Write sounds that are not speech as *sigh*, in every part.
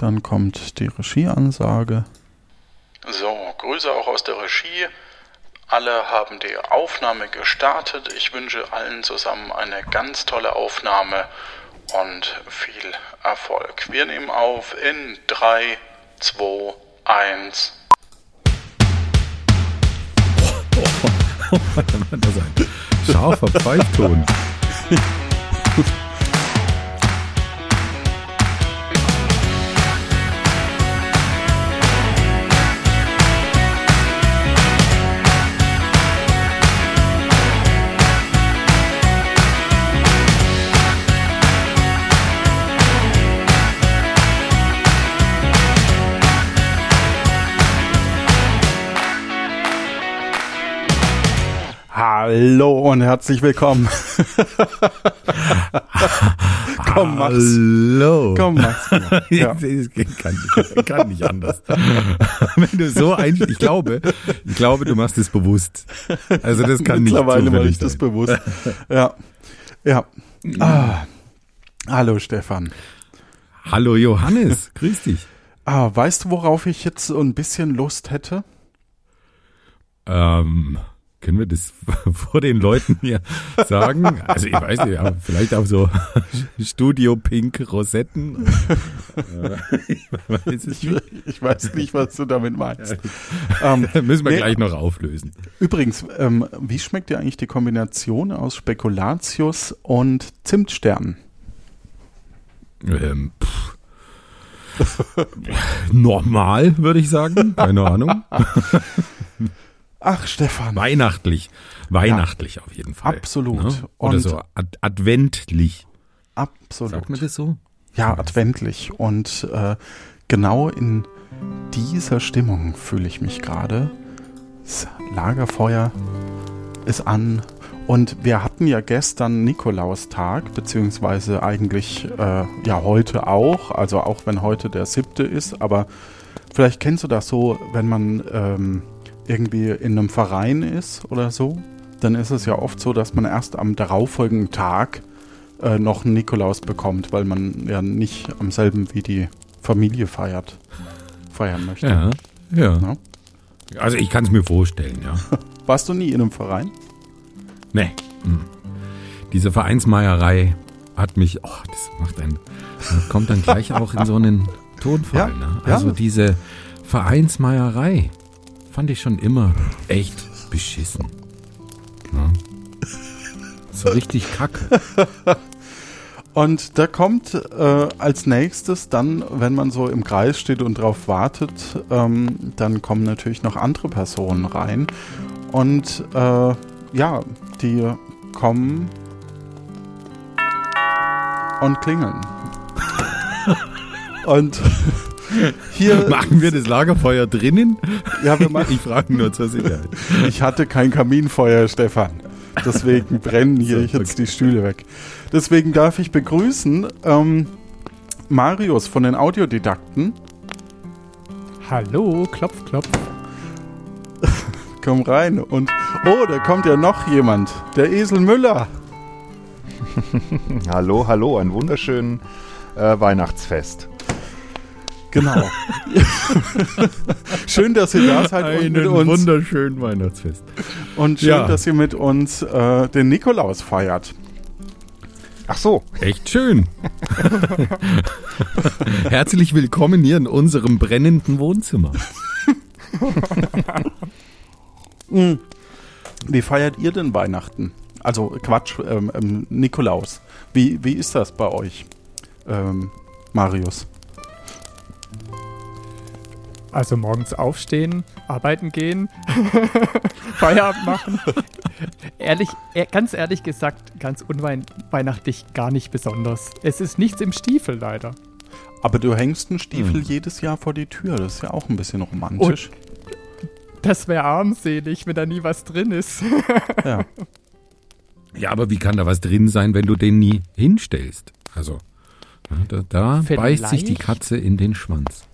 dann kommt die Regieansage. So, Grüße auch aus der Regie. Alle haben die Aufnahme gestartet. Ich wünsche allen zusammen eine ganz tolle Aufnahme und viel Erfolg. Wir nehmen auf in 3, 2, 1. das ist ein scharfer Pfeifton. *laughs* *laughs* Hallo und herzlich willkommen. *laughs* Komm, Max. Hallo. Komm, Max. *laughs* Ja. kann, kann nicht anders. *laughs* Wenn du so ein, ich glaube, ich glaube, du machst es bewusst. Also das kann nicht Mittlerweile mache ich sein. das bewusst. Ja. Ja. Ah. Hallo Stefan. Hallo Johannes, grüß dich. Ah, weißt du, worauf ich jetzt so ein bisschen Lust hätte? Ähm, können wir das *laughs* vor den Leuten hier sagen? Also ich weiß nicht, ja, vielleicht auch so *laughs* Studio Pink Rosetten. *laughs* ich, weiß ich, ich, weiß nicht, was du damit meinst. Ähm, Müssen wir nee, gleich noch auflösen. Übrigens, ähm, wie schmeckt dir eigentlich die Kombination aus Spekulatius und Zimtsternen? Ähm, Normal, würde ich sagen. Keine Ahnung. Ach, Stefan. Weihnachtlich. Weihnachtlich ja, auf jeden Fall. Absolut. Ne? Oder Und so ad adventlich. Absolut. Sagt man das so? Ja, adventlich. Und äh, genau in dieser Stimmung fühle ich mich gerade. Das Lagerfeuer ist an. Und wir hatten ja gestern Nikolaustag, beziehungsweise eigentlich äh, ja heute auch, also auch wenn heute der siebte ist, aber vielleicht kennst du das so, wenn man ähm, irgendwie in einem Verein ist oder so, dann ist es ja oft so, dass man erst am darauffolgenden Tag äh, noch einen Nikolaus bekommt, weil man ja nicht am selben wie die Familie feiert, feiern möchte. Ja, ja. ja? Also ich kann es mir vorstellen, ja. *laughs* Warst du nie in einem Verein? Nee. Hm. Diese Vereinsmeierei hat mich, oh, das macht einen, kommt dann gleich auch in so einen *laughs* Tonfall. Ja, ne? Also ja. diese Vereinsmeierei fand ich schon immer echt beschissen. Ja. So richtig kack. *laughs* Und da kommt äh, als nächstes dann, wenn man so im Kreis steht und drauf wartet, ähm, dann kommen natürlich noch andere Personen rein. Und äh, ja, die kommen und klingeln. *laughs* und hier *laughs* machen wir das Lagerfeuer drinnen? Ja, wir machen. *laughs* Ich frage nur zur Sicherheit. Ich hatte kein Kaminfeuer, Stefan. Deswegen *laughs* brennen hier so, jetzt okay. die Stühle weg. Deswegen darf ich begrüßen ähm, Marius von den Audiodidakten. Hallo, klopf, klopf. Komm rein und oh, da kommt ja noch jemand, der Esel Müller. hallo, hallo, ein wunderschönen äh, Weihnachtsfest. Genau. *laughs* schön, dass ihr da seid Einen und mit uns. wunderschönen Weihnachtsfest. Und schön, ja. dass ihr mit uns äh, den Nikolaus feiert. Ach so. Echt schön. *laughs* Herzlich willkommen hier in unserem brennenden Wohnzimmer. *laughs* Wie feiert ihr denn Weihnachten? Also Quatsch, ähm, ähm, Nikolaus. Wie, wie ist das bei euch, ähm, Marius? Also morgens aufstehen, arbeiten gehen, *laughs* Feierabend machen. *laughs* ehrlich, ganz ehrlich gesagt, ganz unweihnachtlich gar nicht besonders. Es ist nichts im Stiefel leider. Aber du hängst einen Stiefel hm. jedes Jahr vor die Tür. Das ist ja auch ein bisschen romantisch. Und das wäre armselig, wenn da nie was drin ist. *laughs* ja. Ja, aber wie kann da was drin sein, wenn du den nie hinstellst? Also, da, da beißt sich die Katze in den Schwanz.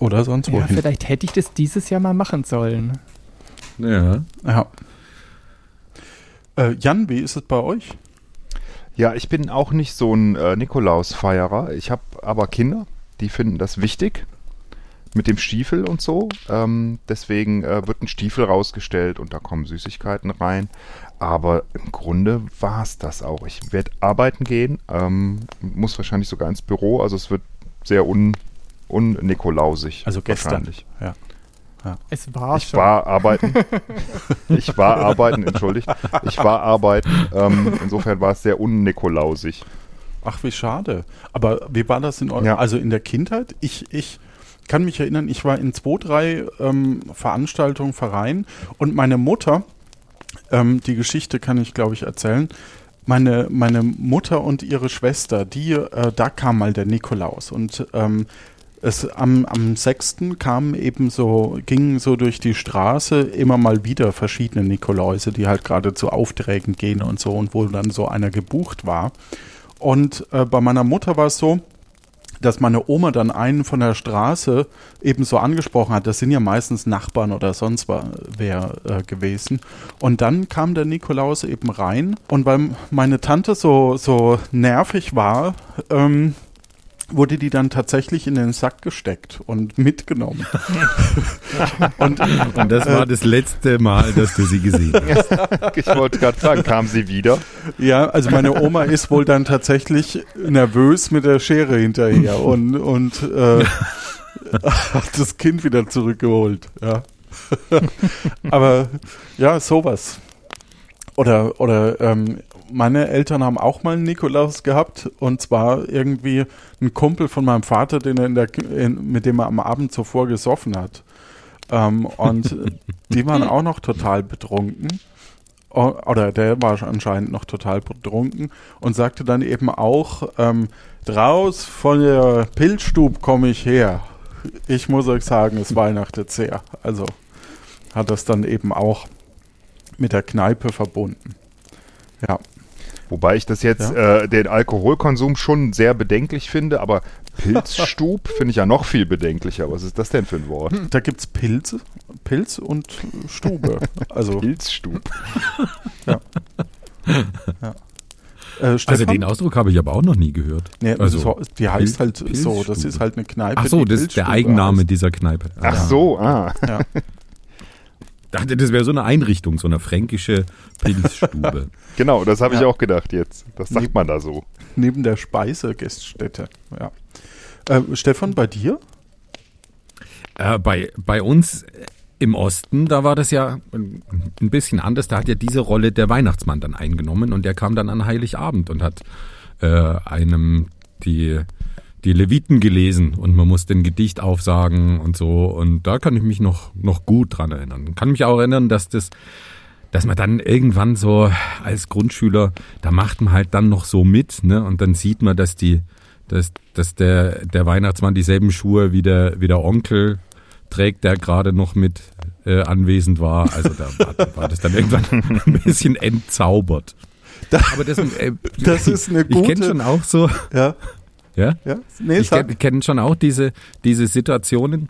Oder sonst wohin. Ja, vielleicht hätte ich das dieses Jahr mal machen sollen. Ja. Ja. Äh, Jan, wie ist es bei euch? Ja, ich bin auch nicht so ein äh, Nikolaus-Feierer. Ich habe aber Kinder, die finden das wichtig mit dem Stiefel und so. Ähm, deswegen äh, wird ein Stiefel rausgestellt und da kommen Süßigkeiten rein. Aber im Grunde war es das auch. Ich werde arbeiten gehen, ähm, muss wahrscheinlich sogar ins Büro. Also es wird sehr un, un-nikolausig. Also gestern. wahrscheinlich. Ja. Es war Ich schon. war arbeiten. *laughs* ich war arbeiten, entschuldigt. Ich war arbeiten. Ähm, insofern war es sehr un-nikolausig. Ach, wie schade. Aber wie war das in eu- Ja. also in der Kindheit? Ich, ich kann mich erinnern, ich war in zwei, drei ähm, Veranstaltungen, Vereinen und meine Mutter, ähm, die Geschichte kann ich, glaube ich, erzählen. Meine, meine Mutter und ihre Schwester, die, äh, da kam mal der Nikolaus und ähm, es am, am 6. kamen eben so, gingen so durch die Straße immer mal wieder verschiedene Nikoläuse, die halt gerade zu Aufträgen gehen und so und wo dann so einer gebucht war. Und äh, bei meiner Mutter war es so, dass meine Oma dann einen von der Straße eben so angesprochen hat. Das sind ja meistens Nachbarn oder sonst wer äh, gewesen. Und dann kam der Nikolaus eben rein. Und weil meine Tante so, so nervig war, ähm, wurde die dann tatsächlich in den Sack gesteckt und mitgenommen. *laughs* und Und das war das letzte Mal, dass du sie gesehen hast. Ich wollte gerade fragen, kam sie wieder? Ja, also meine Oma ist wohl dann tatsächlich nervös mit der Schere hinterher und, und äh, *laughs* hat das Kind wieder zurückgeholt. Ja. *laughs* Aber ja, sowas. Oder, oder ähm, meine Eltern haben auch mal einen Nikolaus gehabt und zwar irgendwie ein Kumpel von meinem Vater, den er in der, in, mit dem er am Abend zuvor gesoffen hat. Ähm, und *laughs* die waren auch noch total betrunken. Oder der war anscheinend noch total betrunken und sagte dann eben auch, ähm, draus von der Pilzstub komme ich her. Ich muss euch sagen, es weihnachtet sehr. Also hat das dann eben auch mit der Kneipe verbunden. Ja. Wobei ich das jetzt, äh, den Alkoholkonsum schon sehr bedenklich finde, aber Pilzstub *laughs* finde ich ja noch viel bedenklicher. Was ist das denn für ein Wort? Da gibt's Pilze, Pilz und Stube. Also, *laughs* Pilzstub. *laughs* äh, Also den Ausdruck habe ich aber auch noch nie gehört. nee, also, so, die heißt Pilz- halt so, das ist halt eine Kneipe. Ach so, die das ist der Eigenname heißt. dieser Kneipe. Ach so, ah. Ja. Dachte, das wäre so eine Einrichtung, so eine fränkische Pilzstube. *laughs* Genau, das habe ich Ja. auch gedacht jetzt. Das sagt Nee. man da so. Neben der Speisegaststätte. Ja. Äh, Stefan, bei dir? Äh, bei, bei uns im Osten, da war das ja ein ein bisschen anders. Da hat ja diese Rolle der Weihnachtsmann dann eingenommen und der kam dann an Heiligabend und hat äh, einem die, die Leviten gelesen und man musste ein Gedicht aufsagen und so. Und da kann ich mich noch, noch gut dran erinnern. Kann mich auch erinnern, dass das dass man dann irgendwann so als Grundschüler, da macht man halt dann noch so mit, ne? Und dann sieht man, dass die, dass, dass der, der Weihnachtsmann dieselben Schuhe wie der, wie der Onkel trägt, der gerade noch mit äh, anwesend war. Also da war, war das dann irgendwann *laughs* ein bisschen entzaubert. Aber das, äh, *laughs* Das ist eine Ich kenne gute- schon auch so, Ja. Ja, ja. Nee, ich kenne kenn schon auch diese, diese Situationen.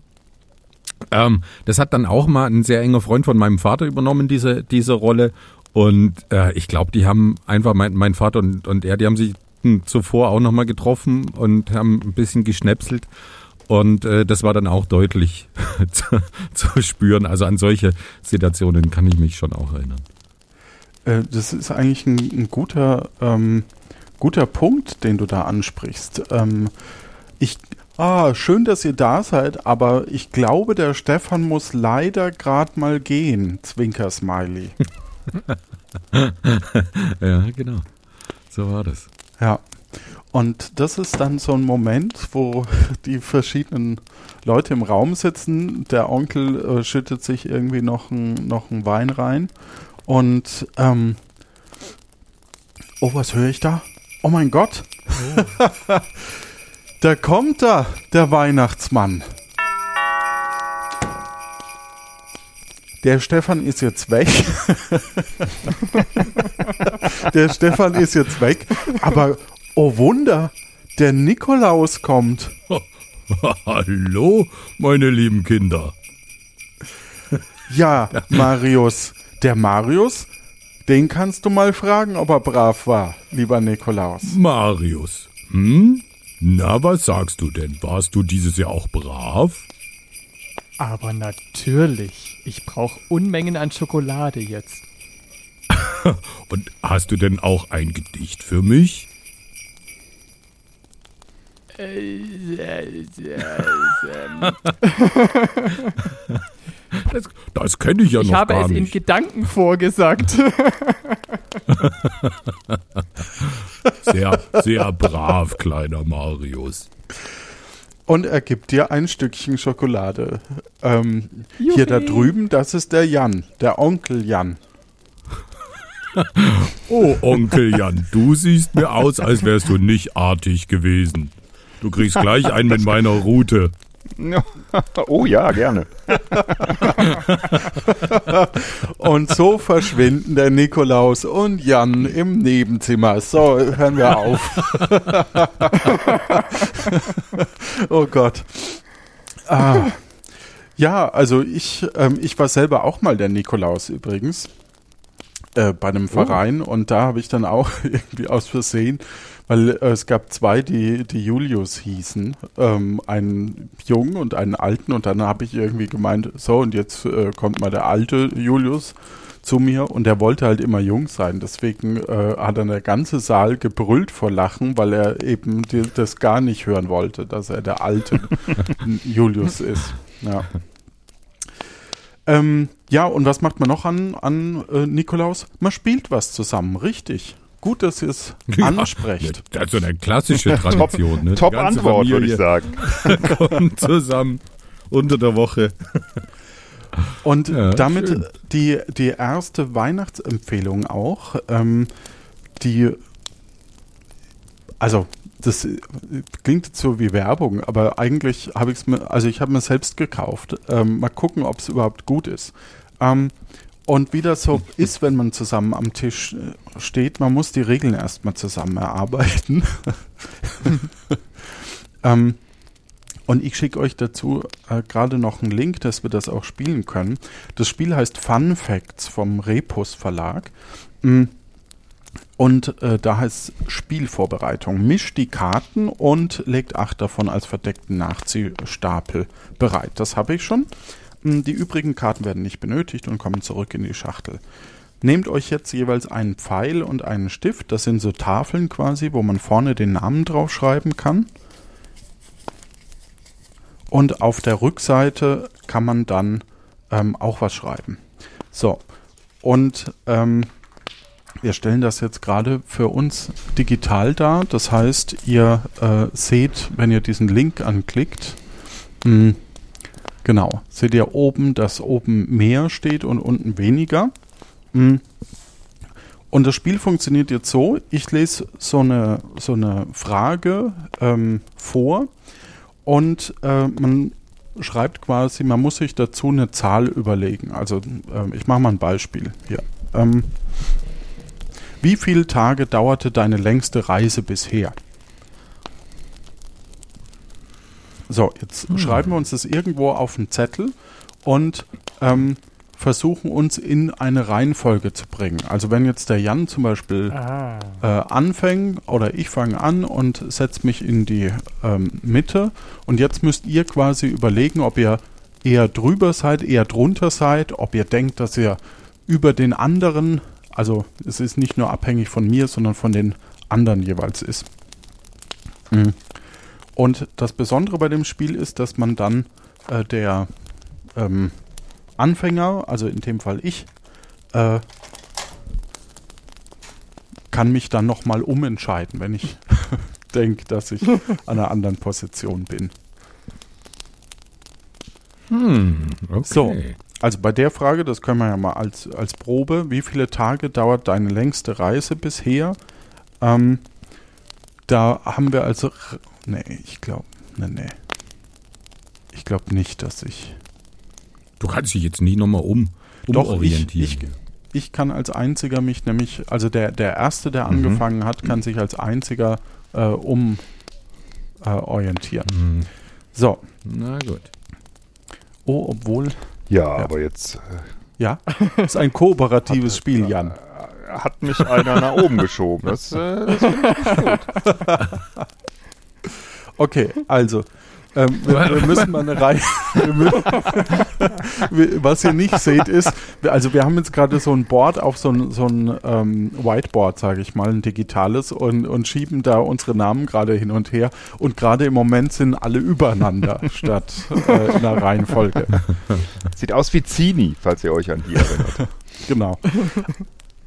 Ähm, das hat dann auch mal ein sehr enger Freund von meinem Vater übernommen, diese, diese Rolle. Und äh, ich glaube, die haben einfach, mein, mein Vater und, und er, die haben sich hm, zuvor auch nochmal getroffen und haben ein bisschen geschnäpselt. Und äh, das war dann auch deutlich *laughs* zu, zu spüren. Also an solche Situationen kann ich mich schon auch erinnern. äh, das ist eigentlich ein, ein guter, ähm, guter Punkt, den du da ansprichst. Ähm, ich, ah, schön, dass ihr da seid, aber ich glaube, der Stefan muss leider gerade mal gehen. Zwinker-Smiley. *laughs* Ja, genau. So war das. Ja. Und das ist dann so ein Moment, wo *laughs* die verschiedenen Leute im Raum sitzen. Der Onkel äh, schüttet sich irgendwie noch ein, noch einen Wein rein. Und, ähm, oh, was höre ich da? Oh mein Gott. da kommt er, der Weihnachtsmann. Der Stefan ist jetzt weg. *laughs* der Stefan ist jetzt weg. Aber, oh Wunder, der Nikolaus kommt. *laughs* Hallo, meine lieben Kinder. Ja, Marius. Der Marius, den kannst du mal fragen, ob er brav war, lieber Nikolaus. Marius, hm? Na, was sagst du denn? Warst du dieses Jahr auch brav? Aber natürlich. Ich brauche Unmengen an Schokolade jetzt. *laughs* Und hast du denn auch ein Gedicht für mich? *laughs* *laughs* Das, das kenne ich ja Ich noch habe gar es in nicht. Gedanken vorgesagt. *laughs* Sehr, sehr brav, kleiner Marius. Und er gibt dir ein Stückchen Schokolade. Ähm, hier da drüben, das ist der Jan, der Onkel Jan. *laughs* Oh, Onkel Jan, du siehst mir aus, als wärst du nicht artig gewesen. Du kriegst gleich einen mit meiner Route. *laughs* oh ja, gerne. *laughs* Und so verschwinden der Nikolaus und Jan im Nebenzimmer. So, hören wir auf. *laughs* oh Gott. Ah. Ja, also ich, ähm, ich war selber auch mal der Nikolaus übrigens. Äh, bei einem Verein und da habe ich dann auch irgendwie aus Versehen, weil äh, es gab zwei, die, die Julius hießen, ähm, einen jungen und einen alten und dann habe ich irgendwie gemeint, so und jetzt äh, kommt mal der alte Julius zu mir und der wollte halt immer jung sein, deswegen äh, hat dann der ganze Saal gebrüllt vor Lachen, weil er eben die, das gar nicht hören wollte, dass er der alte *laughs* Julius ist. Ja. Ähm, ja, und was macht man noch an, an äh, Nikolaus? Man spielt was zusammen, richtig. Gut, dass ihr es *laughs* ansprecht. Ja, das ist so eine klassische *laughs* Tradition. ne? Top ganze Antwort, würde ich sagen. *laughs* Kommt zusammen unter der Woche. Und Ja, damit schön. die, die erste Weihnachtsempfehlung auch, ähm, die, also das klingt jetzt so wie Werbung, aber eigentlich habe ich es mir, also ich habe mir selbst gekauft. Ähm, mal gucken, ob es überhaupt gut ist. Ähm, und wie das so ist, wenn man zusammen am Tisch äh, steht, man muss die Regeln erstmal zusammen erarbeiten. *laughs* ähm, und ich schicke euch dazu äh, gerade noch einen Link, dass wir das auch spielen können. Das Spiel heißt Fun Facts vom Repus Verlag. Mm. Und äh, da heißt Spielvorbereitung. Mischt die Karten und legt acht davon als verdeckten Nachziehstapel bereit. Das habe ich schon. Die übrigen Karten werden nicht benötigt und kommen zurück in die Schachtel. Nehmt euch jetzt jeweils einen Pfeil und einen Stift. Das sind so Tafeln quasi, wo man vorne den Namen draufschreiben kann. Und auf der Rückseite kann man dann ähm, auch was schreiben. So, und ähm, wir stellen das jetzt gerade für uns digital dar. Das heißt, ihr äh, seht, wenn ihr diesen Link anklickt, mh, genau, seht ihr oben, dass oben mehr steht und unten weniger. Mh. Und das Spiel funktioniert jetzt so, ich lese so eine, so eine Frage ähm, vor und äh, man schreibt quasi, man muss sich dazu eine Zahl überlegen. Also ähm, ich mache mal ein Beispiel hier. Ähm, wie viele Tage dauerte deine längste Reise bisher? So, jetzt schreiben wir uns das irgendwo auf einen Zettel und ähm, versuchen uns in eine Reihenfolge zu bringen. Also wenn jetzt der Jan zum Beispiel Ah. äh, anfängt oder ich fange an und setze mich in die ähm, Mitte und jetzt müsst ihr quasi überlegen, ob ihr eher drüber seid, eher drunter seid, ob ihr denkt, dass ihr über den anderen, also es ist nicht nur abhängig von mir, sondern von den anderen jeweils ist. Mhm. Und das Besondere bei dem Spiel ist, dass man dann äh, der ähm, Anfänger, also in dem Fall ich, äh, kann mich dann nochmal umentscheiden, wenn ich *laughs* denke, dass ich an einer anderen Position bin. Hm, okay. So. Also bei der Frage, das können wir ja mal als, als Probe, wie viele Tage dauert deine längste Reise bisher? Ähm, da haben wir also, nee, ich glaube, nee, nee. Ich glaube nicht, dass ich, Du kannst dich jetzt nie nochmal um, Doch, umorientieren. ich- ich kann als einziger mich nämlich, also der, der Erste, der Mhm. angefangen hat, kann sich als einziger äh, um äh, orientieren. Hm, So, Na gut. oh, obwohl, Ja, aber jetzt äh, ja, ist ein kooperatives Spiel, Jan. hat mich einer nach oben geschoben. Das, äh, das ich gut. *laughs* Okay, also. Ähm, wir, wir *laughs* müssen mal eine Reihe. *laughs* *laughs* Was ihr nicht seht, ist, wir- also wir haben jetzt gerade so ein Board auf so ein, so ein ähm, Whiteboard, sage ich mal, ein digitales, und, und schieben da unsere Namen gerade hin und her. Und gerade im Moment sind alle übereinander statt äh, in der Reihenfolge. Sieht aus wie Zini, falls ihr euch an die erinnert. Genau.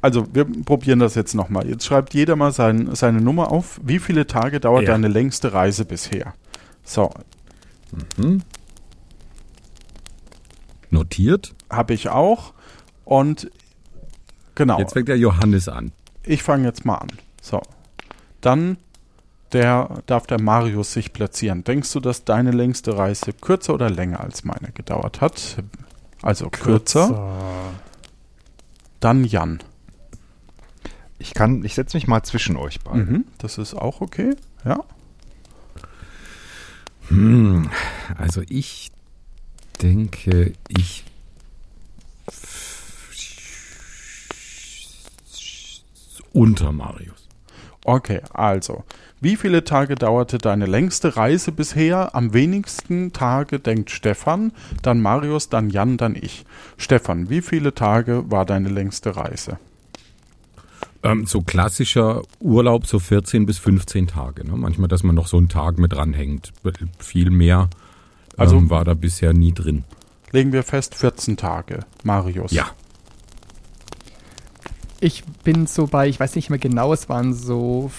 Also, wir probieren das jetzt nochmal. Jetzt schreibt jeder mal sein, seine Nummer auf. Wie viele Tage dauert Ja. deine längste Reise bisher? So, Notiert. habe ich auch. Und genau, Jetzt fängt der Johannes an. ich fange jetzt mal an. So, dann der, darf der Marius sich platzieren. Denkst du, dass deine längste Reise kürzer oder länger als meine gedauert hat? Also kürzer. So. Dann Jan. Ich kann, ich setze mich mal zwischen euch beiden. Mhm, das ist auch okay. Ja. Hm, also ich denke, ich unter Marius. Okay, also, wie viele Tage dauerte deine längste Reise bisher? Am wenigsten Tage denkt Stefan, dann Marius, dann Jan, dann ich. Stefan, wie viele Tage war deine längste Reise? Ähm, so klassischer Urlaub, so 14 bis 15 Tage. Ne? Manchmal, dass man noch so einen Tag mit dranhängt. Viel mehr Also- ähm, war da bisher nie drin. Legen wir fest, 14 Tage. Marius. Ja. Ich bin so bei, ich weiß nicht mehr genau, es waren so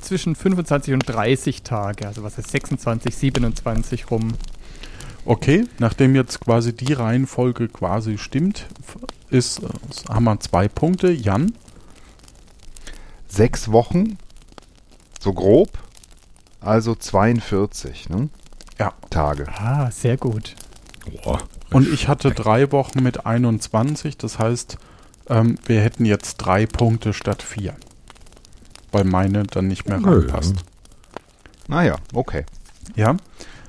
zwischen 25 und 30 Tage, also was ist 26, 27 rum. Okay, nachdem jetzt quasi die Reihenfolge quasi stimmt, ist, äh, haben wir zwei Punkte. Jan, Sechs Wochen, so grob, also 42 ne? ja. Tage. Ah, sehr gut. Boah. Und ich hatte drei Wochen mit 21, das heißt, ähm, wir hätten jetzt drei Punkte statt vier. Weil meine dann nicht mehr Nö, reinpasst. Naja, okay. Ja?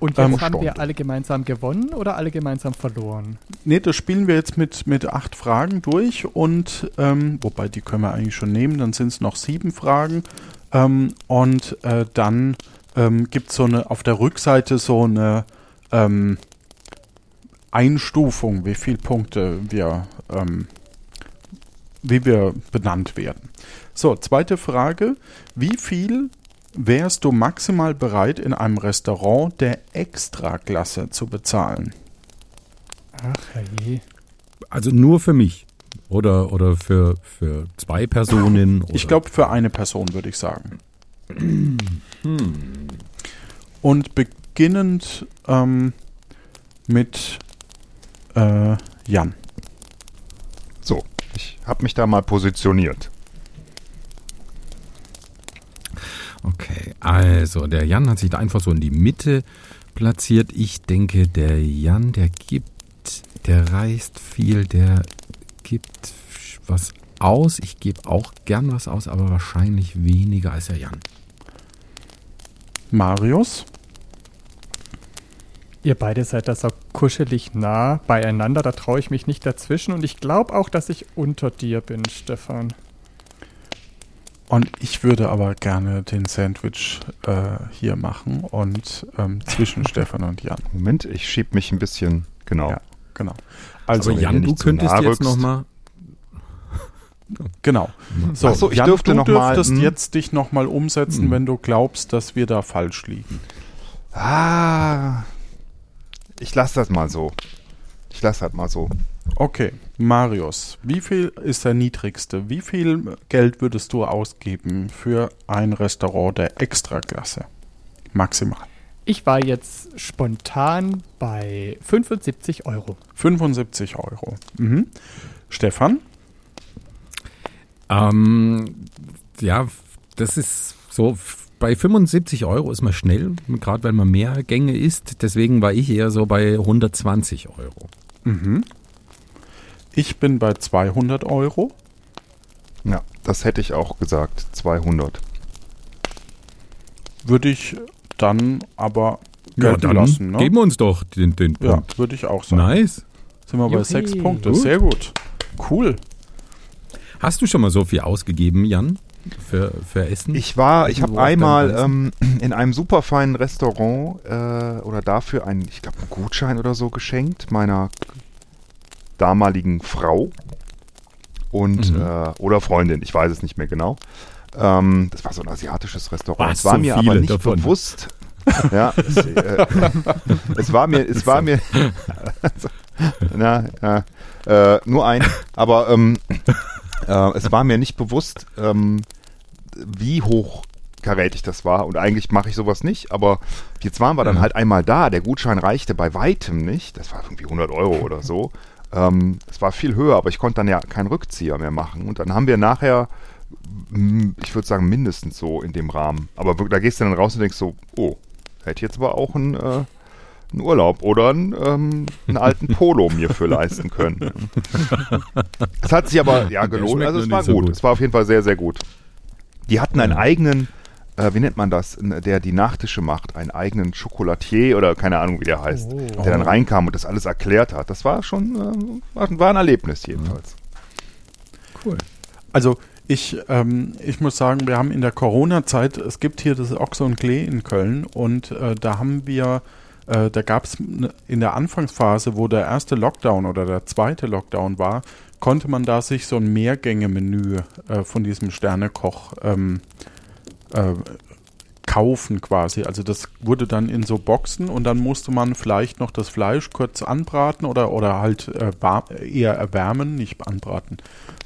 Und Ähm, jetzt haben wir alle gemeinsam gewonnen oder alle gemeinsam verloren? Nee, das spielen wir jetzt mit, mit acht Fragen durch und, ähm, wobei die können wir eigentlich schon nehmen, dann sind es noch sieben Fragen. Ähm, und äh, dann ähm, gibt es so eine, auf der Rückseite so eine ähm, Einstufung, wie viele Punkte wir, ähm, wie wir benannt werden. So, zweite Frage. Wie viel wärst du maximal bereit, in einem Restaurant der Extraklasse zu bezahlen? Ach je. Also nur für mich. Oder, oder für, für zwei Personen. Oder Ich glaube, für eine Person würde ich sagen. Und beginnend ähm, mit äh, Jan. So, ich habe mich da mal positioniert. Okay, also der Jan hat sich da einfach so in die Mitte platziert. Ich denke, der Jan, der gibt, der reist viel, der gibt was aus. Ich gebe auch gern was aus, aber wahrscheinlich weniger als der Jan. Marius. Ihr beide seid da so kuschelig nah beieinander, da traue ich mich nicht dazwischen und ich glaube auch, dass ich unter dir bin, Stefan. Und ich würde aber gerne den Sandwich äh, hier machen und ähm, zwischen *laughs* Stefan und Jan. Moment, ich schieb mich ein bisschen, genau. Ja. Genau. Also, aber Jan, du könntest nah jetzt rückst. noch mal. genau. So, Ach so, ich Jan, dürfte du noch mal, dürftest hm. jetzt dich nochmal umsetzen, Hm. wenn du glaubst, dass wir da falsch liegen. Ah, ich lasse das mal so. Ich lasse das mal so. Okay, Marius, wie viel ist der niedrigste? Wie viel Geld würdest du ausgeben für ein Restaurant der Extraklasse? Maximal. Ich war jetzt spontan bei 75 Euro. 75 Euro. Mhm. Stefan? Ähm, ja, das ist so. Bei 75 Euro ist man schnell, gerade wenn man mehr Gänge isst. Deswegen war ich eher so bei 120 Euro. Mhm. Ich bin bei 200 Euro. Ja, das hätte ich auch gesagt. 200. Würde ich dann aber Ja, gelten dann lassen. Ne? geben wir uns doch den, den Ja, Punkt. würde ich auch sagen. Nice. Sind wir bei Juppie. sechs Punkte. Gut. Sehr gut. Cool. Hast du schon mal so viel ausgegeben, Jan? für, für Essen? Ich war, ich habe einmal ähm, in einem superfeinen Restaurant äh, oder dafür einen, ich glaube, einen Gutschein oder so geschenkt meiner damaligen Frau und Mhm. äh, oder Freundin, ich weiß es nicht mehr genau. Ähm, das war so ein asiatisches Restaurant. Was, es war so mir aber nicht davon? bewusst. ja, es, äh, *laughs* es war mir, es war mir, *laughs* na, ja, äh, nur ein, aber ähm, äh, es war mir nicht bewusst, ähm, wie hochkarätig das war. Und eigentlich mache ich sowas nicht, aber jetzt waren wir dann Ja. halt einmal da. Der Gutschein reichte bei weitem nicht. Das war irgendwie 100 Euro oder so. Ähm, es war viel höher, aber ich konnte dann ja keinen Rückzieher mehr machen. Und dann haben wir nachher, ich würde sagen, mindestens so in dem Rahmen. Aber da gehst du dann raus und denkst so, oh, hätte ich jetzt aber auch einen, äh, einen Urlaub oder einen, ähm, einen alten Polo mir für leisten können. Es hat sich aber ja gelohnt. Also es war so gut. gut. Es war auf jeden Fall sehr, sehr gut. Die hatten einen Ja. eigenen, äh, wie nennt man das, der die Nachtische macht, einen eigenen Chocolatier oder keine Ahnung, wie der heißt, Oh. der dann reinkam und das alles erklärt hat. Das war schon, ähm, war, ein Erlebnis jedenfalls. cool. Also ich, ähm, ich muss sagen, wir haben in der Corona-Zeit, es gibt hier das Oxo und Klee in Köln und äh, da haben wir, äh, da gab es in der Anfangsphase, wo der erste Lockdown oder der zweite Lockdown war, konnte man da sich so ein Mehrgänge-Menü äh, von diesem Sternekoch ähm, äh, kaufen quasi. Also das wurde dann in so Boxen und dann musste man vielleicht noch das Fleisch kurz anbraten oder, oder halt äh, war- eher erwärmen, nicht anbraten.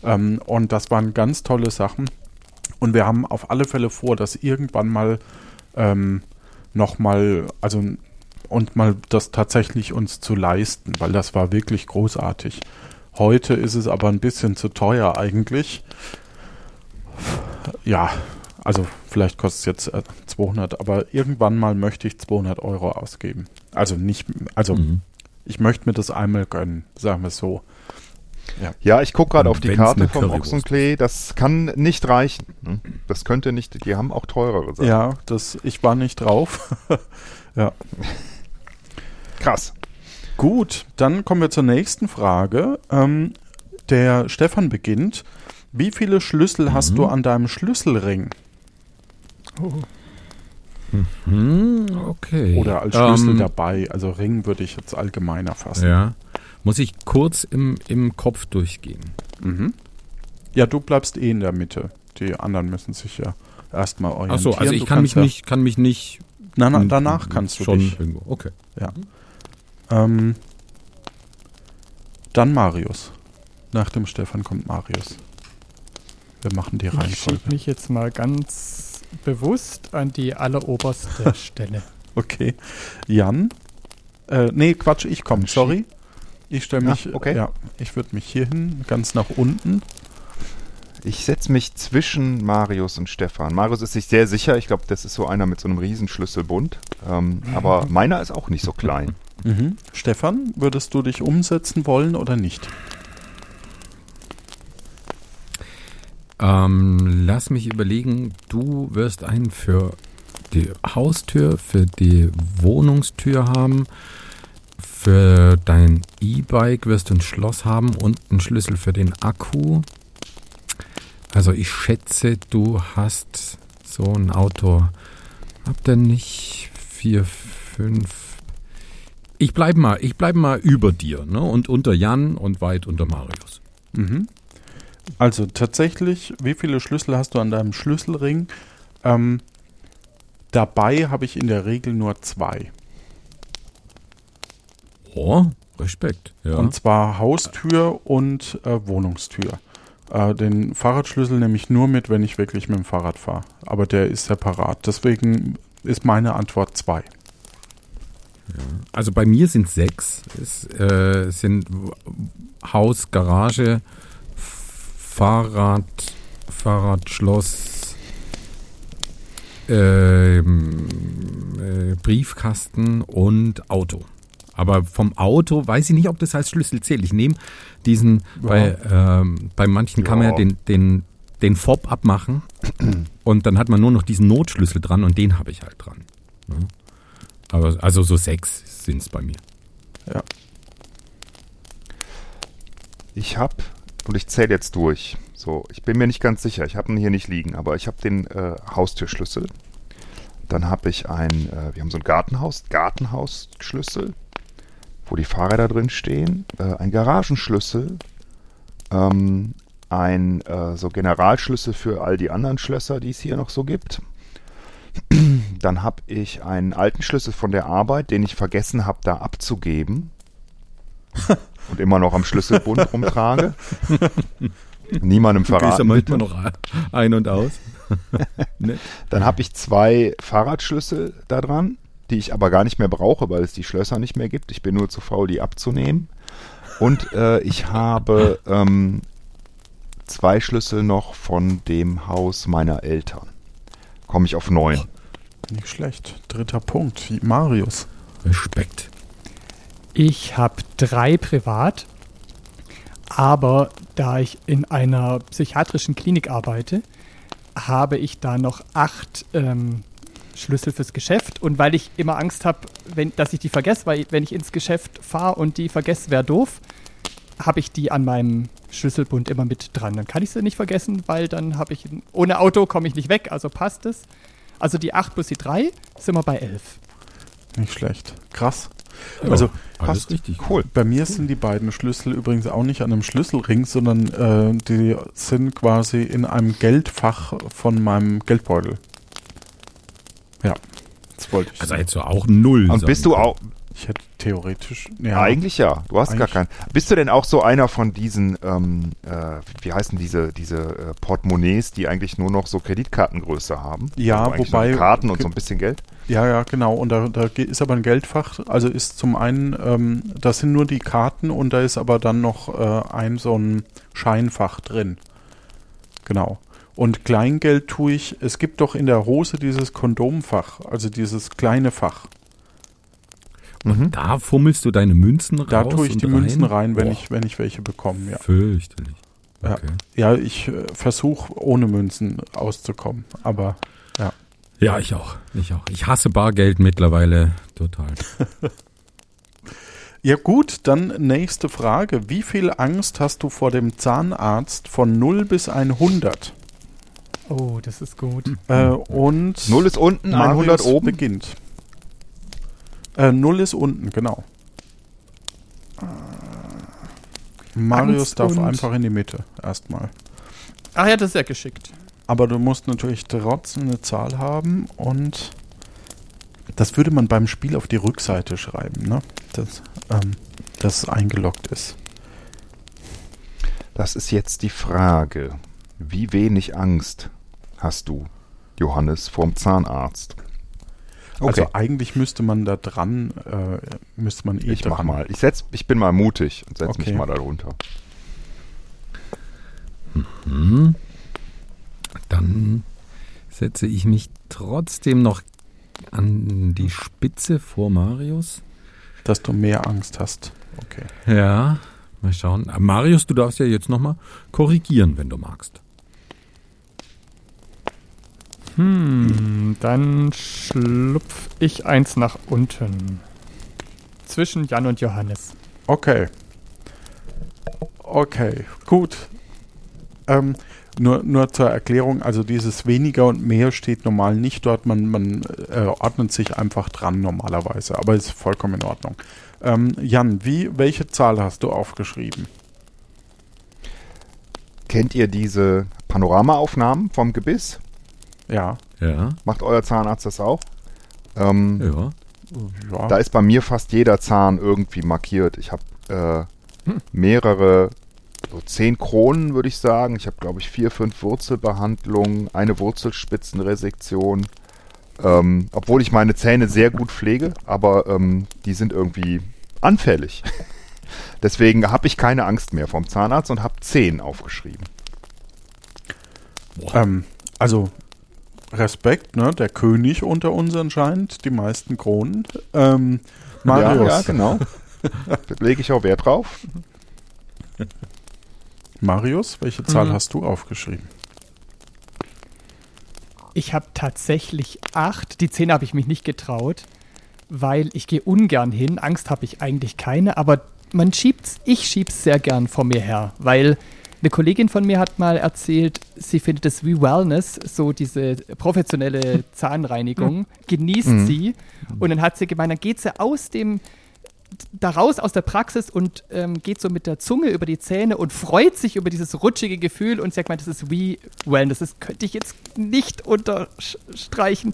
Ähm, und das waren ganz tolle Sachen. Und wir haben auf alle Fälle vor, das irgendwann mal ähm, nochmal, also und mal das tatsächlich uns zu leisten, weil das war wirklich großartig. Heute ist es aber ein bisschen zu teuer eigentlich. Ja, also vielleicht kostet es jetzt äh, 200, aber irgendwann mal möchte ich 200 Euro ausgeben. Also nicht, also Mhm. ich möchte mir das einmal gönnen, sagen wir es so. Ja, ich gucke gerade auf die Karte vom Ochsenklee. Das kann nicht reichen. hm? Das könnte nicht, die haben auch teurere Sachen. Ja, das, ich war nicht drauf. *laughs* ja. Krass. Gut, dann kommen wir zur nächsten Frage. Ähm, der Stefan beginnt. Wie viele Schlüssel hast Mhm. du an deinem Schlüsselring? Hm, okay. Oder als Schlüssel Ähm, dabei? Also Ring würde ich jetzt allgemeiner fassen. Ja. Muss ich kurz im, im Kopf durchgehen. Mhm. Ja, du bleibst eh in der Mitte. Die anderen müssen sich ja erstmal orientieren. Achso, also ich Du kann mich kannst ja- nicht, kann mich nicht. Na, na, danach kannst du schon dich. irgendwo. Okay. Ähm, dann Marius. Nach dem Stefan kommt Marius. Wir machen die Ich Reihenfolge. schiebe mich jetzt mal ganz bewusst an die alleroberste *laughs* Stelle. Okay. Jan? Äh, nee, Quatsch, ich komme, sorry. Ich stelle mich, okay. ja, ich würde mich hier hin, ganz nach unten. Ich setze mich zwischen Marius und Stefan. Marius ist sich sehr sicher. Ich glaube, das ist so einer mit so einem Riesenschlüsselbund. Ähm, aber meiner ist auch nicht so klein. Mhm. Stefan, würdest du dich umsetzen wollen oder nicht? Ähm, lass mich überlegen, du wirst einen für die Haustür, für die Wohnungstür haben, für dein E-Bike wirst du ein Schloss haben und einen Schlüssel für den Akku. Also ich schätze, du hast so ein Auto. Habt ihr nicht vier, fünf? Ich bleib mal, ich bleib mal über dir, ne? Und unter Jan und weit unter Marius. Mhm. Also tatsächlich, wie viele Schlüssel hast du an deinem Schlüsselring? Ähm, dabei habe ich in der Regel nur zwei. Oh, Respekt. Ja. Und zwar Haustür und äh, Wohnungstür. Äh, den Fahrradschlüssel nehme ich nur mit, wenn ich wirklich mit dem Fahrrad fahre. Aber der ist separat. Deswegen ist meine Antwort zwei. Also bei mir sind sechs. Es äh, sind Haus, Garage, Fahrrad, Fahrradschloss, ähm, äh, Briefkasten und Auto. Aber vom Auto weiß ich nicht, ob das als Schlüssel zählt. Ich nehme diesen, Ja. bei, ähm, bei manchen kann man ja Ja. den, den, den Fob abmachen *clears throat* und dann hat man nur noch diesen Notschlüssel dran und den habe ich halt dran. Ne? Aber also so sechs sind es bei mir. Ich habe, und ich zähle jetzt durch, So, ich bin mir nicht ganz sicher. Ich habe ihn hier nicht liegen, aber ich habe den äh, Haustürschlüssel. Dann habe ich ein, äh, wir haben so ein Gartenhaus, Gartenhausschlüssel, wo die Fahrräder drin stehen, äh, ein Garagenschlüssel, ähm, ein äh, so Generalschlüssel für all die anderen Schlösser, die es hier noch so gibt. *clears throat* Dann habe ich einen alten Schlüssel von der Arbeit, den ich vergessen habe, da abzugeben. *laughs* und immer noch am Schlüsselbund *laughs* rumtrage. Niemandem Du gehst ja verraten. manchmal noch ein und aus. *laughs* Dann habe ich zwei Fahrradschlüssel da dran, die ich aber gar nicht mehr brauche, weil es die Schlösser nicht mehr gibt. Ich bin nur zu faul, die abzunehmen. Und äh, ich habe ähm, zwei Schlüssel noch von dem Haus meiner Eltern. Komme ich auf neun. Nicht schlecht. Dritter Punkt. Wie Marius. Respekt. Ich habe drei privat, aber da ich in einer psychiatrischen Klinik arbeite, habe ich da noch acht ähm, Schlüssel fürs Geschäft. Und weil ich immer Angst habe, dass ich die vergesse, weil wenn ich ins Geschäft fahre und die vergesse, wäre doof, habe ich die an meinem Schlüsselbund immer mit dran. Dann kann ich sie nicht vergessen, weil dann habe ich, ohne Auto komme ich nicht weg, also passt es. Also die 8 plus die 3 sind wir bei 11. Nicht schlecht. Krass. Ja, also alles passt. richtig. Cool. Bei mir sind die beiden Schlüssel übrigens auch nicht an einem Schlüsselring, sondern äh, die sind quasi in einem Geldfach von meinem Geldbeutel. Ja, das wollte ich. Also hättest du auch null. Und bist du auch, ich hätte theoretisch. Ja, Eigentlich ja, du hast gar Eigentlich- keinen. Bist du denn auch so einer von diesen, ähm, äh, wie heißen diese, diese äh, Portemonnaies, die eigentlich nur noch so Kreditkartengröße haben? Ja, also wobei- Karten und so ein bisschen Geld? Ja, ja, genau. Und da, da ist aber ein Geldfach. Also ist zum einen, ähm, da sind nur die Karten und da ist aber dann noch äh, ein so ein Scheinfach drin. Genau. Und Kleingeld tue ich, es gibt doch in der Hose dieses Kondomfach, also dieses kleine Fach. Mhm. Da fummelst du deine Münzen Da raus tue ich und die Münzen rein, wenn Boah, ich, wenn ich welche bekomme, ja. Fürchterlich. Ja. Okay. Ja, ich äh, versuche ohne Münzen auszukommen, aber ja. Ja, ich auch. Ich auch. Ich hasse Bargeld mittlerweile total. *laughs* Ja gut, dann nächste Frage. Wie viel Angst hast du vor dem Zahnarzt von 0 bis 100? Oh, das ist gut. Äh, und Null ist unten, Marius 100 oben. beginnt. Äh, 0 ist unten, genau. Marius Angst darf und- einfach in die Mitte erstmal. Ach ja, das ist ja geschickt. Aber du musst natürlich trotzdem eine Zahl haben und das würde man beim Spiel auf die Rückseite schreiben, ne? Das, ähm, dass es eingeloggt ist. Das ist jetzt die Frage. Wie wenig Angst hast du, Johannes, vorm Zahnarzt? Okay, Also eigentlich müsste man da dran, äh, müsste man eh ich dran. mach mal. Ich, setz, ich bin mal mutig und setze Okay. mich mal darunter. Hm. Dann setze ich mich trotzdem noch an die Spitze vor Marius. Dass du mehr Angst hast. Okay. Ja, mal schauen. Marius, du darfst ja jetzt nochmal korrigieren, wenn du magst. Hm, dann schlupf ich eins nach unten. Zwischen Jan und Johannes. Okay. Okay, gut. Ähm, nur, nur zur Erklärung, also dieses weniger und mehr steht normal nicht dort, man, man äh, ordnet sich einfach dran normalerweise, aber ist vollkommen in Ordnung. Ähm, Jan, wie, welche Zahl hast du aufgeschrieben? Kennt ihr diese Panoramaaufnahmen vom Gebiss? Ja, Ja, Macht euer Zahnarzt das auch? Ähm, ja. ja. Da ist bei mir fast jeder Zahn irgendwie markiert. Ich habe äh, mehrere, so zehn Kronen würde ich sagen. Ich habe, glaube ich, vier, fünf Wurzelbehandlungen, eine Wurzelspitzenresektion. Ähm, obwohl ich meine Zähne sehr gut pflege, aber ähm, die sind irgendwie anfällig. *laughs* Deswegen habe ich keine Angst mehr vom Zahnarzt und habe zehn aufgeschrieben. Ähm, also Respekt, ne? Der König unter uns anscheinend, die meisten Kronen. Ähm, Marius, Ja, ja genau. da *laughs* lege ich auch Wert drauf. Marius, welche Zahl Mhm. hast du aufgeschrieben? Ich habe tatsächlich acht. Die zehn habe ich mich nicht getraut, weil ich gehe ungern hin. Angst habe ich eigentlich keine, aber man schiebt's, ich schieb's sehr gern vor mir her, weil Eine Kollegin von mir hat mal erzählt, sie findet das wie Wellness, so diese professionelle *laughs* Zahnreinigung, genießt Mhm. sie. Und dann hat sie gemeint, dann geht sie aus dem, da raus aus der Praxis und ähm, geht so mit der Zunge über die Zähne und freut sich über dieses rutschige Gefühl und sie hat gemeint, das ist wie Wellness. Das könnte ich jetzt nicht unterstreichen.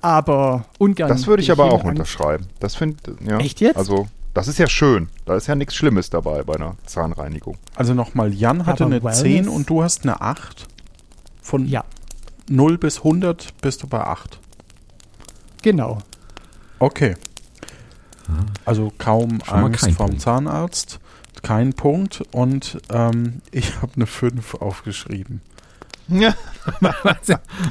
Aber ungern. Das würde ich aber auch unterschreiben. Das finde ja. Echt jetzt? Also, das ist ja schön. Da ist ja nichts Schlimmes dabei bei einer Zahnreinigung. Also nochmal, Jan hatte Aber eine Wellness- 10 und du hast eine 8. Von Ja, 0 bis 100 bist du bei 8. genau. Okay. Also kaum Angst vom Punkt. Zahnarzt. Kein Punkt. Und ähm, *laughs* ich habe eine 5 aufgeschrieben. Ja. *laughs*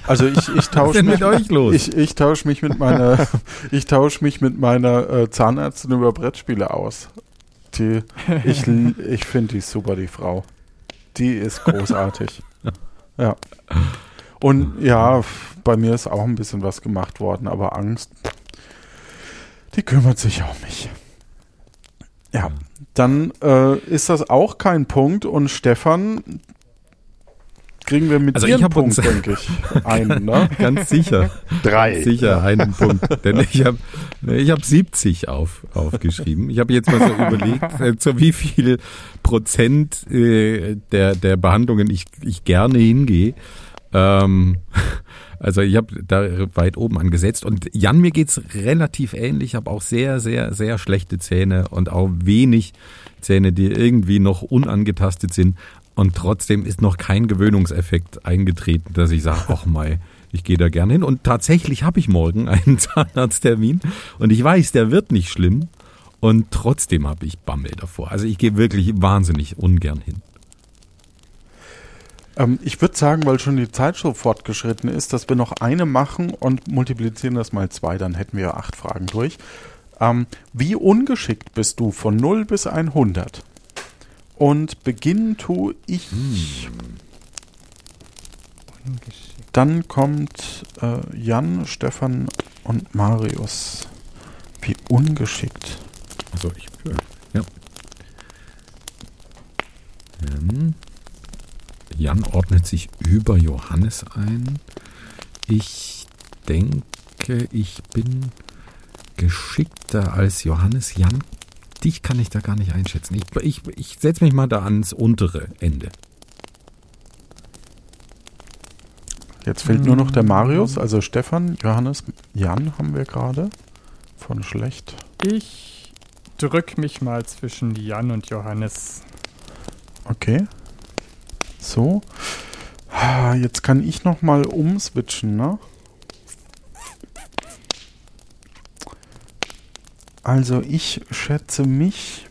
Also ich, ich tausche mich, mit euch los? ich, ich tausche mich mit meiner, *laughs* ich tausche mich mit meiner äh, Zahnärztin über Brettspiele aus. Die, ich *laughs* ich finde die super, die Frau. Die ist großartig. ja. Und ja, bei mir ist auch ein bisschen was gemacht worden, aber Angst, die kümmert sich um mich. Ja, dann äh, ist das auch kein Punkt und Stefan kriegen wir mit Also einen hab Punkt, uns- denke ich, *laughs* ein, ne? Ganz sicher. Drei. Sicher, einen Punkt. Denn ich habe ich hab 70 auf, aufgeschrieben. Ich habe jetzt mal so überlegt, äh, zu wie viel Prozent äh, der, der Behandlungen ich, ich gerne hingehe. Ähm, *laughs* also ich habe da weit oben angesetzt. Und Jan, mir geht's relativ ähnlich. Ich habe auch sehr, sehr, sehr schlechte Zähne und auch wenig Zähne, die irgendwie noch unangetastet sind. Und trotzdem ist noch kein Gewöhnungseffekt eingetreten, dass ich sage, ach mal, ich gehe da gerne hin. Und tatsächlich habe ich morgen einen *laughs* Zahnarzttermin und ich weiß, der wird nicht schlimm. Und trotzdem habe ich Bammel davor. Also ich gehe wirklich wahnsinnig ungern hin. Ähm, ich würde sagen, weil schon die Zeit so fortgeschritten ist, dass wir noch eine machen und multiplizieren das mal zwei, dann hätten wir acht Fragen durch. Ähm, wie ungeschickt bist du von 0 bis 100? Und beginnen tue ich. Dann kommt äh, Jan, Stefan und Marius. Wie ungeschickt. Also ich, ja. Ähm, Jan ordnet sich über Johannes ein. Ich denke, ich bin geschickter als Johannes. Jan, dich kann ich da gar nicht einschätzen. Ich, ich, ich setze mich mal da ans untere Ende. Jetzt fehlt nur noch der Marius, also Stefan, Johannes, Jan haben wir gerade. Von schlecht. Ich drück mich mal zwischen Jan und Johannes. Okay. So. Ah, Jetzt kann ich noch mal umswitchen, ne? Also ich schätze mich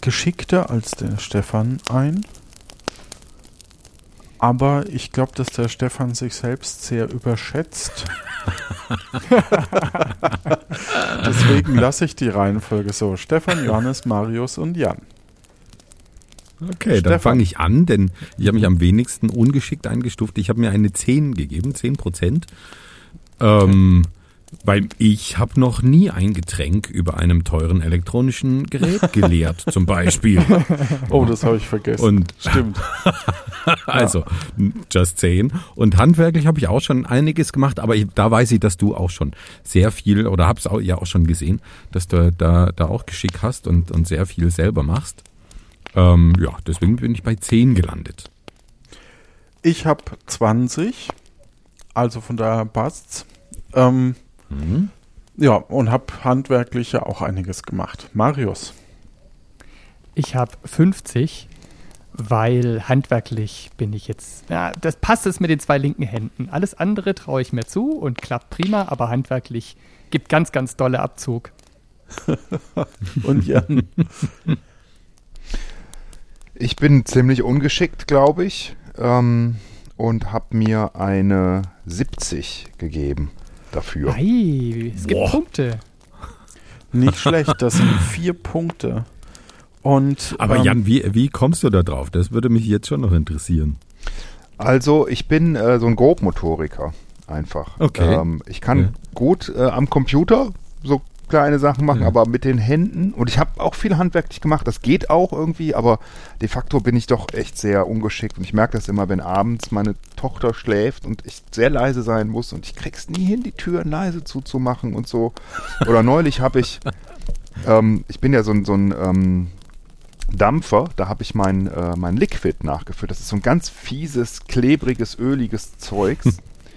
geschickter als der Stefan ein. Aber ich glaube, dass der Stefan sich selbst sehr überschätzt. *laughs* Deswegen lasse ich die Reihenfolge so. Stefan, Johannes, Marius und Jan. Okay, Stefan. dann fange ich an, denn ich habe mich am wenigsten ungeschickt eingestuft. Ich habe mir eine 10 gegeben, 10 Prozent. Ähm, weil ich habe noch nie ein Getränk über einem teuren elektronischen Gerät geleert, *laughs* zum Beispiel. Oh, das habe ich vergessen. Und Stimmt. *laughs* also, just saying. Und handwerklich habe ich auch schon einiges gemacht, aber ich, da weiß ich, dass du auch schon sehr viel, oder hab's auch, ja auch schon gesehen, dass du da, da auch Geschick hast und, und sehr viel selber machst. Ähm, ja, deswegen bin ich bei 10 gelandet. Ich habe 20, also von daher passt's. Ähm, Mhm. ja, und habe handwerklich ja auch einiges gemacht. Marius, Ich habe 50, weil handwerklich bin ich jetzt. Ja, das passt es mit den zwei linken Händen. Alles andere traue ich mir zu und klappt prima, aber handwerklich gibt ganz, ganz dolle Abzug. *laughs* und Jan, Ich bin ziemlich ungeschickt, glaube ich. Ähm, und habe mir eine 70 gegeben dafür. Ei, es gibt Boah. Punkte. nicht schlecht, das sind vier Punkte. Und Aber ähm, Jan, wie, wie kommst du da drauf? Das würde mich jetzt schon noch interessieren. Also ich bin äh, so ein Grobmotoriker einfach. Okay. Ähm, ich kann Ja. gut äh, am Computer, so kleine Sachen machen, aber mit den Händen. Und ich habe auch viel handwerklich gemacht. Das geht auch irgendwie, aber de facto bin ich doch echt sehr ungeschickt. Und ich merke das immer, wenn abends meine Tochter schläft und ich sehr leise sein muss und ich krieg's nie hin, die Türen leise zuzumachen und so. Oder neulich habe ich, *laughs* ähm, ich bin ja so ein, so ein ähm, Dampfer, da habe ich mein, äh, mein Liquid nachgefüllt. Das ist so ein ganz fieses, klebriges, öliges Zeugs.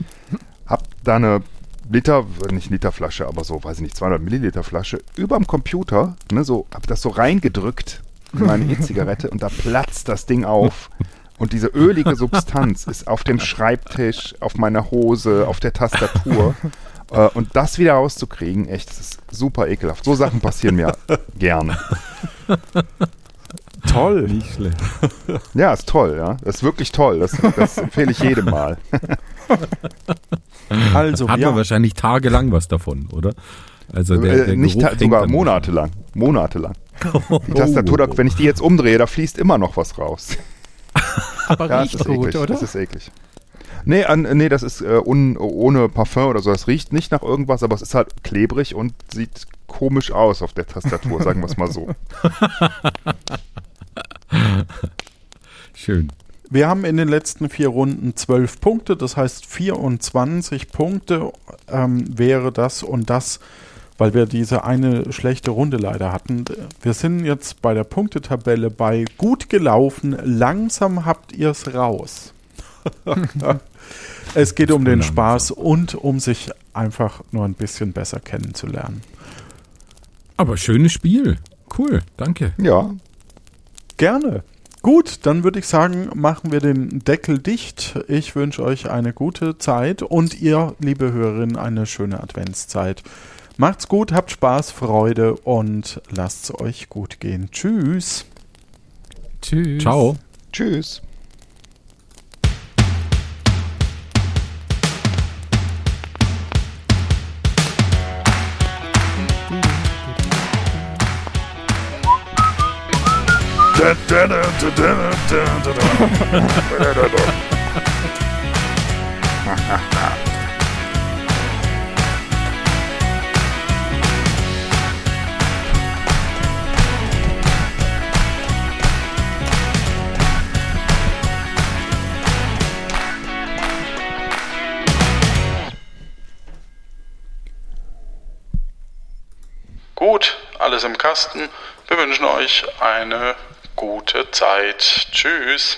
*laughs* hab da eine Liter, nicht Literflasche, aber so, weiß ich nicht, 200 Milliliter Flasche überm Computer, ne, so, hab das so reingedrückt in meine *laughs* E-Zigarette und da platzt das Ding auf. Und diese ölige Substanz ist auf dem Schreibtisch, auf meiner Hose, auf der Tastatur. Äh, und das wieder rauszukriegen, echt, das ist super ekelhaft. So Sachen passieren mir *laughs* gerne. Toll. Nicht schlecht. Ja, ist toll, ja. Das ist wirklich toll. Das, das empfehle ich jedem mal. *laughs* Also, Hat ja, man wahrscheinlich tagelang was davon, oder? Also der, äh, der nicht Geruch ta- hängt sogar monatelang. Monatelang. *laughs* Die Tastatur, Oh, wenn ich die jetzt umdrehe, da fließt immer noch was raus. *laughs* Aber Ja, riecht ist gut, eklig. oder? Das ist eklig. Nee, an, nee das ist äh, un, ohne Parfum oder so. Das riecht nicht nach irgendwas, aber es ist halt klebrig und sieht komisch aus auf der Tastatur, sagen wir es mal so. *laughs* Schön. Wir haben in den letzten vier Runden zwölf Punkte, das heißt 24 Punkte ähm, wäre das und das, weil wir diese eine schlechte Runde leider hatten. Wir sind jetzt bei der Punktetabelle bei gut gelaufen, langsam habt ihr es raus. *laughs* es geht um den. Spaß und um sich einfach nur ein bisschen besser kennenzulernen. Aber schönes Spiel. Cool, danke. Ja, Gerne. Gut, dann würde ich sagen, machen wir den Deckel dicht. Ich wünsche euch eine gute Zeit und ihr, liebe Hörerinnen, eine schöne Adventszeit. Macht's gut, habt Spaß, Freude und lasst's euch gut gehen. Tschüss. Tschüss. Ciao. tschüss. Gut, alles im Kasten. Wir wünschen euch eine gute Zeit. Tschüss.